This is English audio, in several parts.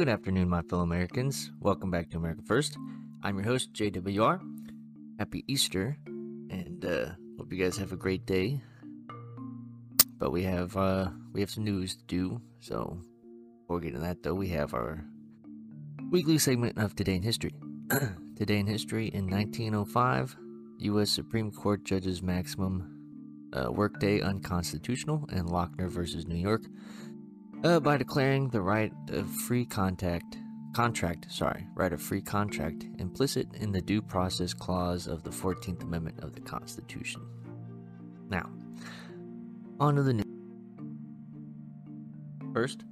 Good afternoon, my fellow Americans. Welcome back to America First. I'm your host, JWR. Happy Easter, and uh, hope you guys have a great day. But we have uh, we have some news to do. So before we get into that, though, we have our weekly segment of Today in History. Today in History in 1905, U.S. Supreme Court judges maximum uh, workday unconstitutional in Lochner versus New York uh, by declaring the right of free contact contract, sorry, right of free contract implicit in the due process clause of the 14th Amendment of the Constitution. Now, on to the news. First,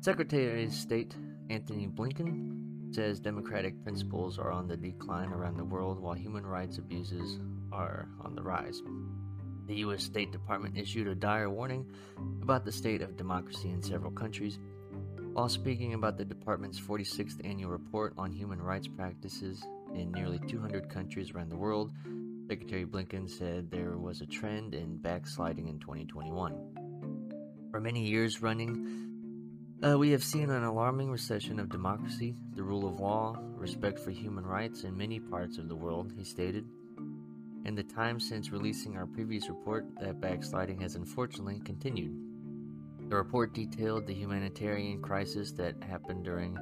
Secretary of State Antony Blinken says democratic principles are on the decline around the world while human rights abuses are on the rise. The U.S. State Department issued a dire warning about the state of democracy in several countries. While speaking about the department's 46th annual report on human rights practices in nearly 200 countries around the world, Secretary Blinken said there was a trend in backsliding in 2021. For many years running, uh, we have seen an alarming recession of democracy, the rule of law, respect for human rights in many parts of the world, he stated. In the time since releasing our previous report, that backsliding has unfortunately continued. The report detailed the humanitarian crisis that happened during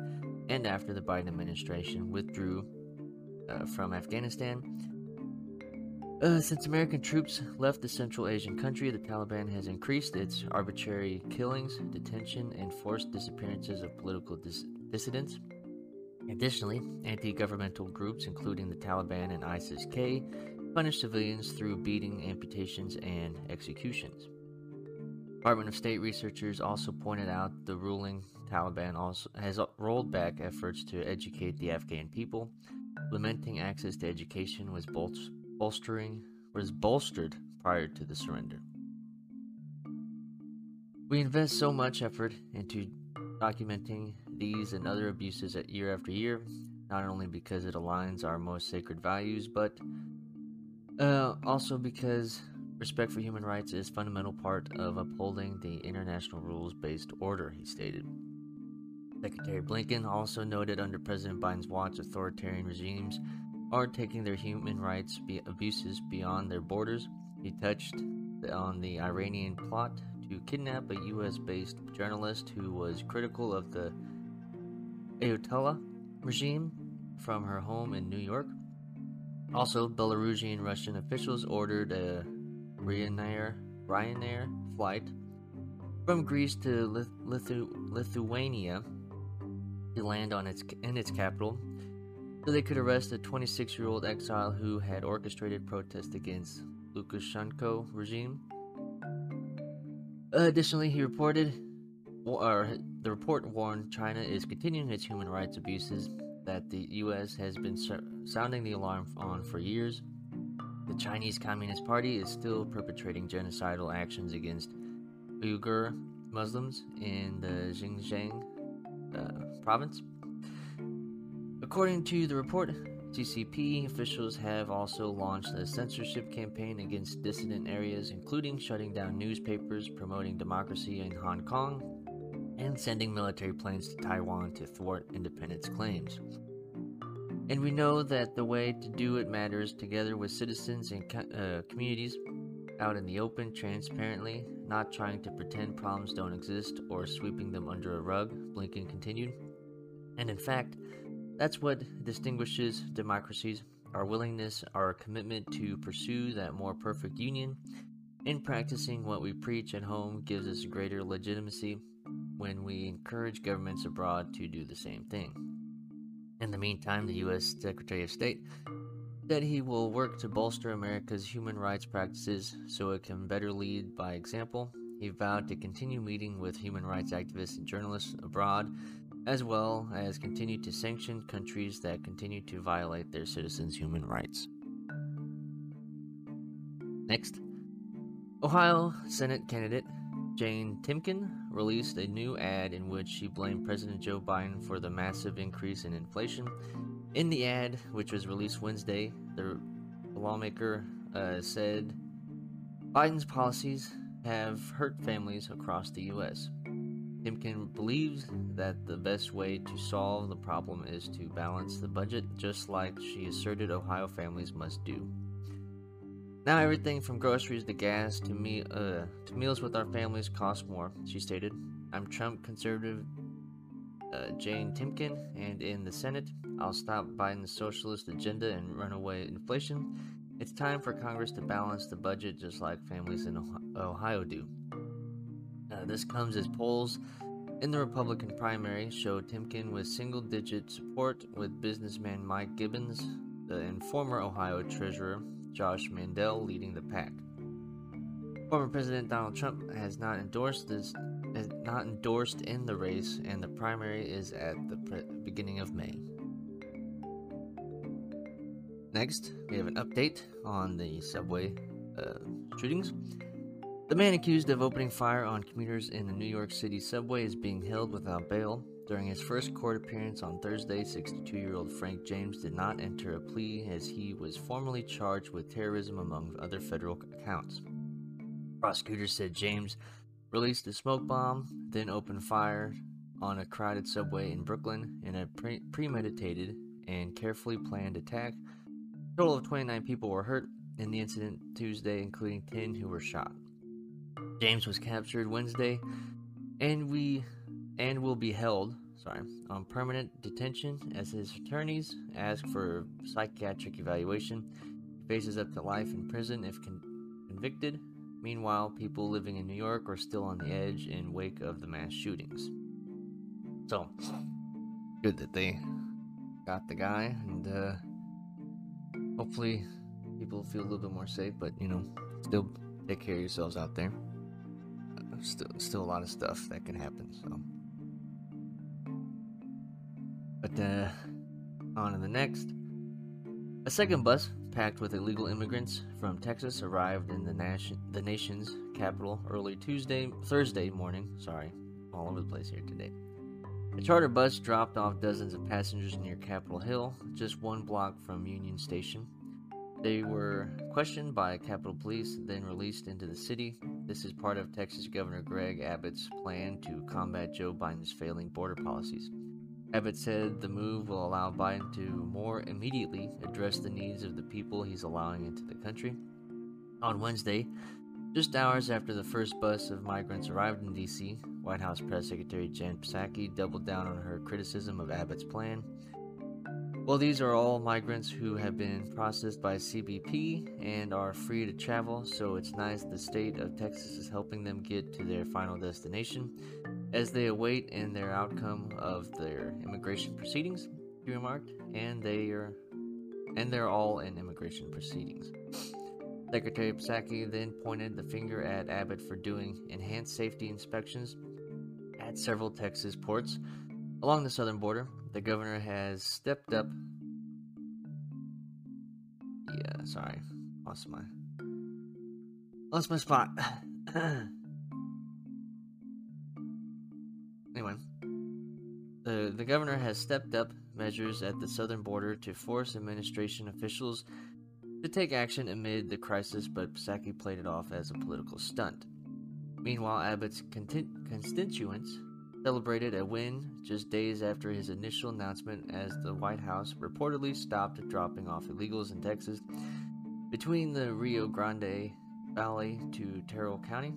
and after the Biden administration withdrew uh, from Afghanistan. Uh, since American troops left the Central Asian country, the Taliban has increased its arbitrary killings, detention, and forced disappearances of political dis- dissidents. Additionally, anti governmental groups, including the Taliban and ISIS K, punish civilians through beating, amputations, and executions. Department of State researchers also pointed out the ruling Taliban also has rolled back efforts to educate the Afghan people. Lamenting access to education was bolstering was bolstered prior to the surrender. We invest so much effort into documenting these and other abuses year after year, not only because it aligns our most sacred values, but uh, also, because respect for human rights is fundamental part of upholding the international rules-based order, he stated. Secretary Blinken also noted under President Biden's watch, authoritarian regimes are taking their human rights abuses beyond their borders. He touched on the Iranian plot to kidnap a U.S. based journalist who was critical of the Ayatollah regime from her home in New York. Also, Belarusian Russian officials ordered a Ryanair, Ryanair flight from Greece to Lithu- Lithuania to land on its in its capital, so they could arrest a 26-year-old exile who had orchestrated protests against Lukashenko regime. Additionally, he reported, or the report warned China is continuing its human rights abuses that the U.S. has been sounding the alarm on for years. The Chinese Communist Party is still perpetrating genocidal actions against Uyghur Muslims in the Xinjiang uh, province. According to the report, CCP officials have also launched a censorship campaign against dissident areas, including shutting down newspapers promoting democracy in Hong Kong and sending military planes to Taiwan to thwart independence claims. And we know that the way to do it matters together with citizens and uh, communities out in the open, transparently, not trying to pretend problems don't exist or sweeping them under a rug, Blinken continued. And in fact, that's what distinguishes democracies our willingness, our commitment to pursue that more perfect union. In practicing what we preach at home gives us greater legitimacy when we encourage governments abroad to do the same thing. In the meantime, the U.S. Secretary of State said he will work to bolster America's human rights practices so it can better lead by example. He vowed to continue meeting with human rights activists and journalists abroad, as well as continue to sanction countries that continue to violate their citizens' human rights. Next, Ohio Senate candidate Jane Timken released a new ad in which she blamed President Joe Biden for the massive increase in inflation. In the ad, which was released Wednesday, the lawmaker uh, said Biden's policies have hurt families across the U.S. Timken believes that the best way to solve the problem is to balance the budget, just like she asserted Ohio families must do. Now everything from groceries to gas to, me- uh, to meals with our families costs more, she stated. I'm Trump conservative uh, Jane Timken, and in the Senate, I'll stop Biden's socialist agenda and runaway inflation. It's time for Congress to balance the budget just like families in Ohio do. Uh, this comes as polls in the Republican primary show Timken with single digit support, with businessman Mike Gibbons and former Ohio Treasurer Josh Mandel leading the pack. Former President Donald Trump has not endorsed this, has not endorsed in the race, and the primary is at the pre- beginning of May. Next, we have an update on the subway uh, shootings. The man accused of opening fire on commuters in the New York City subway is being held without bail. During his first court appearance on Thursday, 62 year old Frank James did not enter a plea as he was formally charged with terrorism among other federal counts. Prosecutors said James released a smoke bomb, then opened fire on a crowded subway in Brooklyn in a pre- premeditated and carefully planned attack. A total of 29 people were hurt in the incident Tuesday, including 10 who were shot. James was captured Wednesday, and we and will be held, sorry, on permanent detention as his attorneys ask for psychiatric evaluation. He faces up to life in prison if con- convicted. Meanwhile, people living in New York are still on the edge in wake of the mass shootings. So, good that they got the guy, and uh, hopefully, people feel a little bit more safe. But you know, still take care of yourselves out there still still a lot of stuff that can happen. So, uh, on to the next. A second bus packed with illegal immigrants from Texas arrived in the nation the nation's capital early Tuesday Thursday morning. Sorry, all over the place here today. A charter bus dropped off dozens of passengers near Capitol Hill, just one block from Union Station. They were questioned by Capitol Police, then released into the city. This is part of Texas Governor Greg Abbott's plan to combat Joe Biden's failing border policies. Abbott said the move will allow Biden to more immediately address the needs of the people he's allowing into the country. On Wednesday, just hours after the first bus of migrants arrived in D.C., White House Press Secretary Jen Psaki doubled down on her criticism of Abbott's plan. Well, these are all migrants who have been processed by CBP and are free to travel, so it's nice the state of Texas is helping them get to their final destination as they await in their outcome of their immigration proceedings, he remarked, and they are and they're all in immigration proceedings. Secretary Psaki then pointed the finger at Abbott for doing enhanced safety inspections at several Texas ports along the southern border the governor has stepped up. Yeah, sorry, lost my lost my spot. the governor has stepped up measures at the southern border to force administration officials to take action amid the crisis, but Psaki played it off as a political stunt. Meanwhile, Abbott's constituents celebrated a win just days after his initial announcement as the White House reportedly stopped dropping off illegals in Texas between the Rio Grande Valley to Terrell County.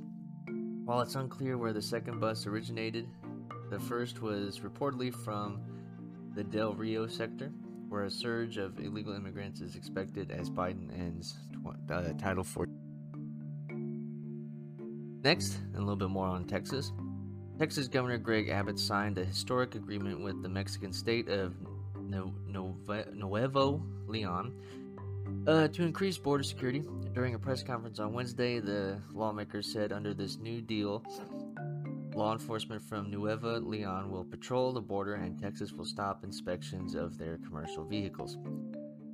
While it's unclear where the second bus originated, the first was reportedly from the Del Rio sector, where a surge of illegal immigrants is expected as Biden ends uh, Title 4. Next, a little bit more on Texas. Texas Governor Greg Abbott signed a historic agreement with the Mexican state of Nuevo Leon uh, to increase border security. During a press conference on Wednesday, the lawmakers said under this new deal, law enforcement from Nuevo Leon will patrol the border and Texas will stop inspections of their commercial vehicles.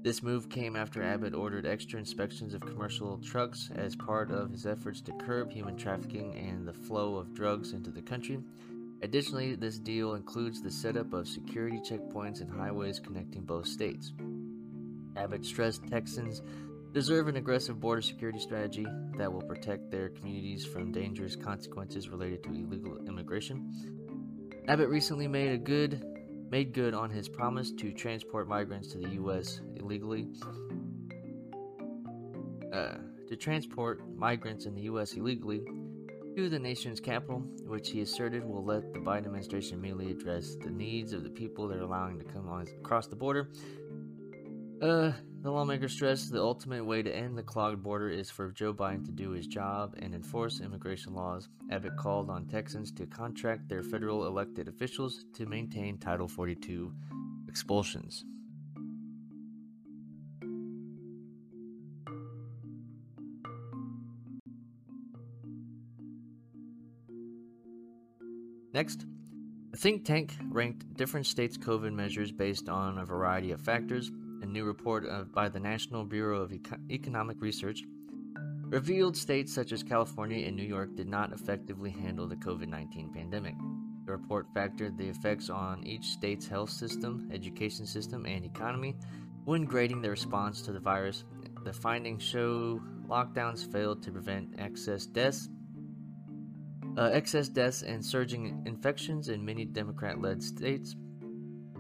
This move came after Abbott ordered extra inspections of commercial trucks as part of his efforts to curb human trafficking and the flow of drugs into the country. Additionally, this deal includes the setup of security checkpoints and highways connecting both states. Abbott stressed Texans deserve an aggressive border security strategy that will protect their communities from dangerous consequences related to illegal immigration. Abbott recently made a good made good on his promise to transport migrants to the U.S. illegally. Uh, to transport migrants in the U.S. illegally to the nation's capital, which he asserted will let the Biden administration immediately address the needs of the people they're allowing to come on, across the border. Uh, the lawmaker stressed the ultimate way to end the clogged border is for Joe Biden to do his job and enforce immigration laws. Abbott called on Texans to contract their federal elected officials to maintain Title 42 expulsions. Next, a think tank ranked different states' COVID measures based on a variety of factors. A new report of, by the National Bureau of Eco- Economic Research revealed states such as California and New York did not effectively handle the COVID 19 pandemic. The report factored the effects on each state's health system, education system, and economy when grading the response to the virus. The findings show lockdowns failed to prevent excess deaths uh, excess deaths and surging infections in many Democrat led states.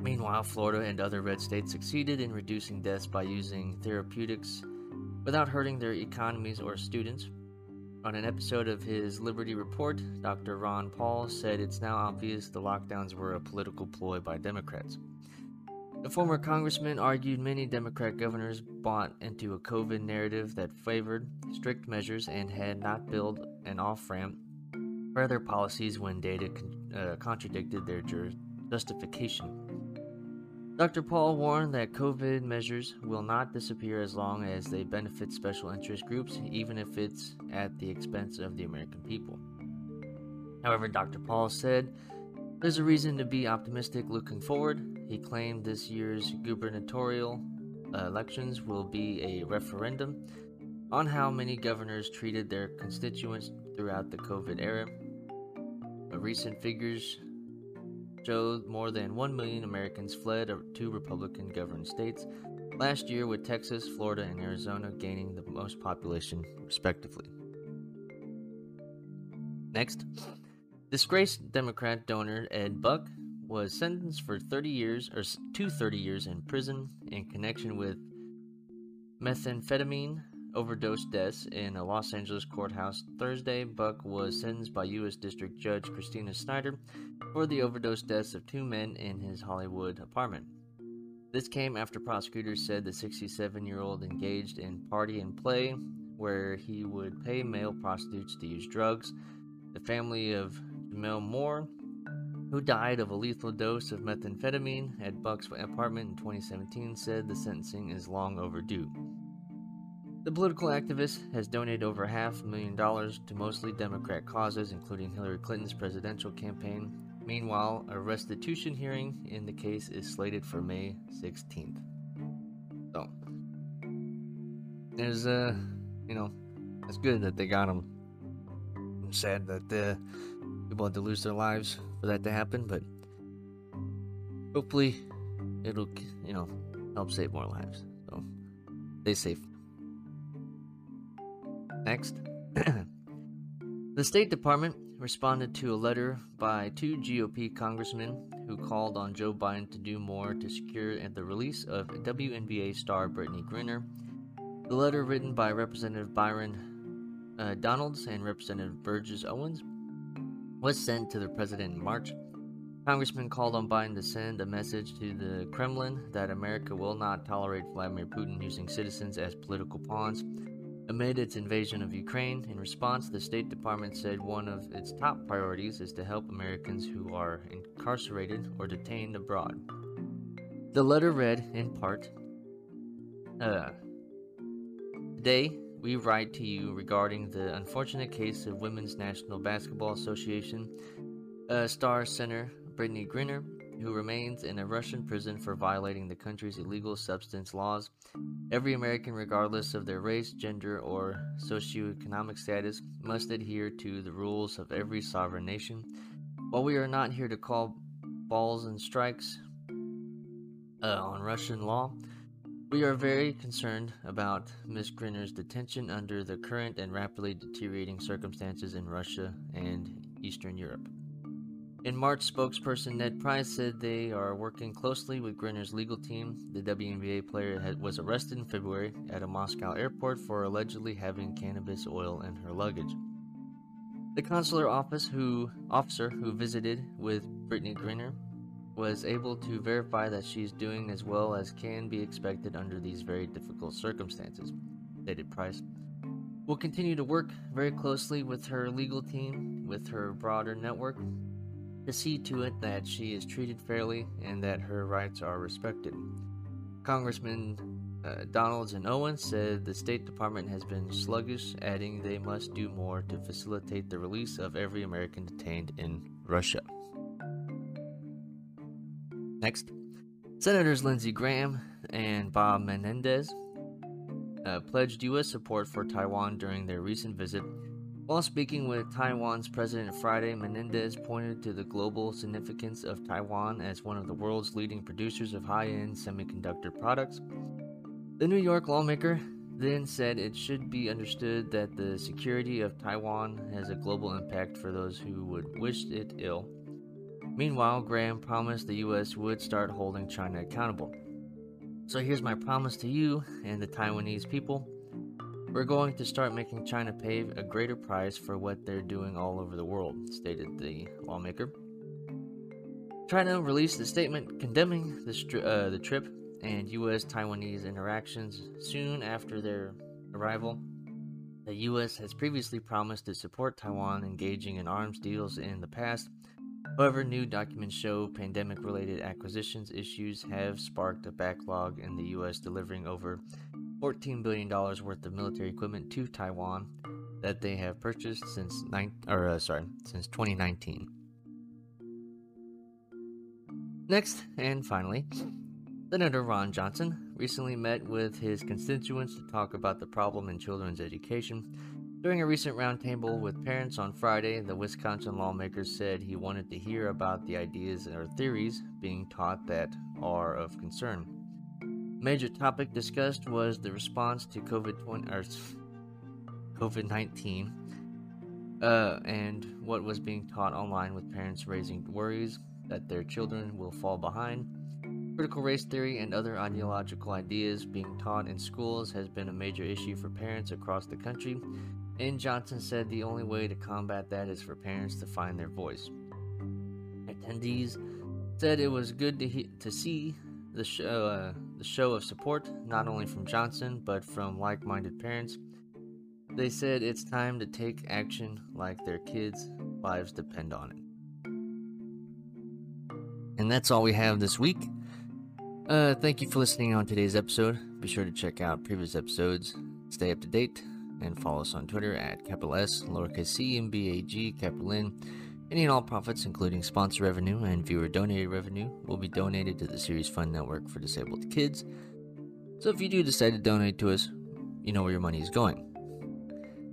Meanwhile, Florida and other red states succeeded in reducing deaths by using therapeutics without hurting their economies or students. On an episode of his Liberty Report, Dr. Ron Paul said it's now obvious the lockdowns were a political ploy by Democrats. The former congressman argued many Democrat governors bought into a COVID narrative that favored strict measures and had not built an off ramp for their policies when data con- uh, contradicted their justification. Dr. Paul warned that COVID measures will not disappear as long as they benefit special interest groups, even if it's at the expense of the American people. However, Dr. Paul said there's a reason to be optimistic looking forward. He claimed this year's gubernatorial uh, elections will be a referendum on how many governors treated their constituents throughout the COVID era recent figures show more than 1 million Americans fled to Republican governed states last year, with Texas, Florida, and Arizona gaining the most population, respectively. Next, disgraced Democrat donor Ed Buck was sentenced for 30 years or to 30 years in prison in connection with methamphetamine overdose deaths in a Los Angeles courthouse Thursday, Buck was sentenced by U.S. District Judge Christina Snyder for the overdose deaths of two men in his Hollywood apartment. This came after prosecutors said the 67 year old engaged in party and play, where he would pay male prostitutes to use drugs. The family of Gemmel Moore, who died of a lethal dose of methamphetamine at Buck's apartment in 2017, said the sentencing is long overdue. The political activist has donated over half a million dollars to mostly Democrat causes, including Hillary Clinton's presidential campaign. Meanwhile, a restitution hearing in the case is slated for May 16th. So, there's, uh, you know, it's good that they got him. I'm sad that uh, people had to lose their lives for that to happen, but hopefully it'll, you know, help save more lives. So, stay safe. Next. the State Department responded to a letter by two GOP congressmen who called on Joe Biden to do more to secure the release of WNBA star Brittney Griner. The letter, written by Representative Byron uh, Donalds and Representative Burgess Owens, was sent to the president in March. Congressman called on Biden to send a message to the Kremlin that America will not tolerate Vladimir Putin using citizens as political pawns Amid its invasion of Ukraine, in response, the State Department said one of its top priorities is to help Americans who are incarcerated or detained abroad. The letter read, in part, uh, Today, we write to you regarding the unfortunate case of Women's National Basketball Association uh, star center Brittney Griner, who remains in a Russian prison for violating the country's illegal substance laws. Every American, regardless of their race, gender, or socioeconomic status, must adhere to the rules of every sovereign nation. While we are not here to call balls and strikes uh, on Russian law, We are very concerned about Ms. Griner's detention under the current and rapidly deteriorating circumstances in Russia and Eastern Europe. In March, spokesperson Ned Price said they are working closely with Griner's legal team. The WNBA player had, was arrested in February at a Moscow airport for allegedly having cannabis oil in her luggage. The consular office who officer who visited with Brittney Griner was able to verify that she's doing as well as can be expected under these very difficult circumstances, stated Price. We'll continue to work very closely with her legal team, with her broader network, to see to it that she is treated fairly and that her rights are respected. Congressman uh, Donalds and Owens said the State Department has been sluggish, adding they must do more to facilitate the release of every American detained in Russia. Next, Senators Lindsey Graham and Bob Menendez uh, pledged U.S. support for Taiwan during their recent visit while speaking with Taiwan's president Friday, Menendez pointed to the global significance of Taiwan as one of the world's leading producers of high end semiconductor products. The New York lawmaker then said it should be understood that the security of Taiwan has a global impact for those who would wish it ill. Meanwhile, Graham promised the U.S. would start holding China accountable. So here's my promise to you and the Taiwanese people we're going to start making China pay a greater price for what they're doing all over the world, stated the lawmaker. China released a statement condemning the, uh, the trip and U.S. Taiwanese interactions soon after their arrival. The U.S. has previously promised to support Taiwan engaging in arms deals in the past. However, new documents show pandemic related acquisitions issues have sparked a backlog in the U.S., delivering over $14 billion worth of military equipment to Taiwan that they have purchased since nine, or uh, sorry, since 2019. Next and finally, Senator Ron Johnson recently met with his constituents to talk about the problem in children's education. During a recent roundtable with parents on Friday, the Wisconsin lawmaker said he wanted to hear about the ideas or theories being taught that are of concern major topic discussed was the response to COVID COVID 19 uh, and what was being taught online with parents raising worries that their children will fall behind. Critical race theory and other ideological ideas being taught in schools has been a major issue for parents across the country, and Johnson said the only way to combat that is for parents to find their voice. Attendees said it was good to, he- to see the show, uh, the show of support, not only from Johnson, but from like minded parents. They said it's time to take action like their kids' lives depend on it. And that's all we have this week. Uh, thank you for listening on today's episode. Be sure to check out previous episodes, stay up to date, and follow us on Twitter at capital S, lowercase c, and B A G, capital N. Any and all profits, including sponsor revenue and viewer donated revenue, will be donated to the Series Fund Network for Disabled Kids. So if you do decide to donate to us, you know where your money is going.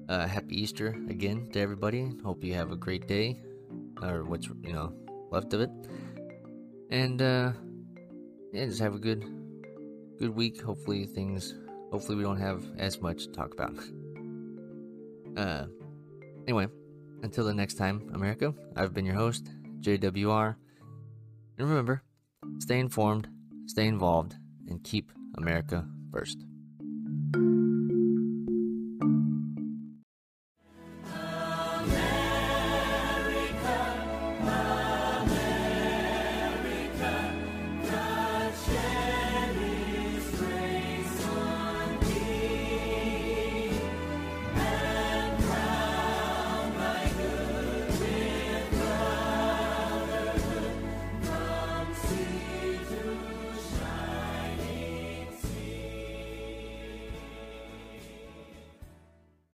Uh, happy Easter again to everybody. Hope you have a great day, or what's you know left of it, and uh, yeah, just have a good good week. Hopefully things. Hopefully we don't have as much to talk about. Uh, anyway. Until the next time, America, I've been your host, JWR. And remember, stay informed, stay involved, and keep America first.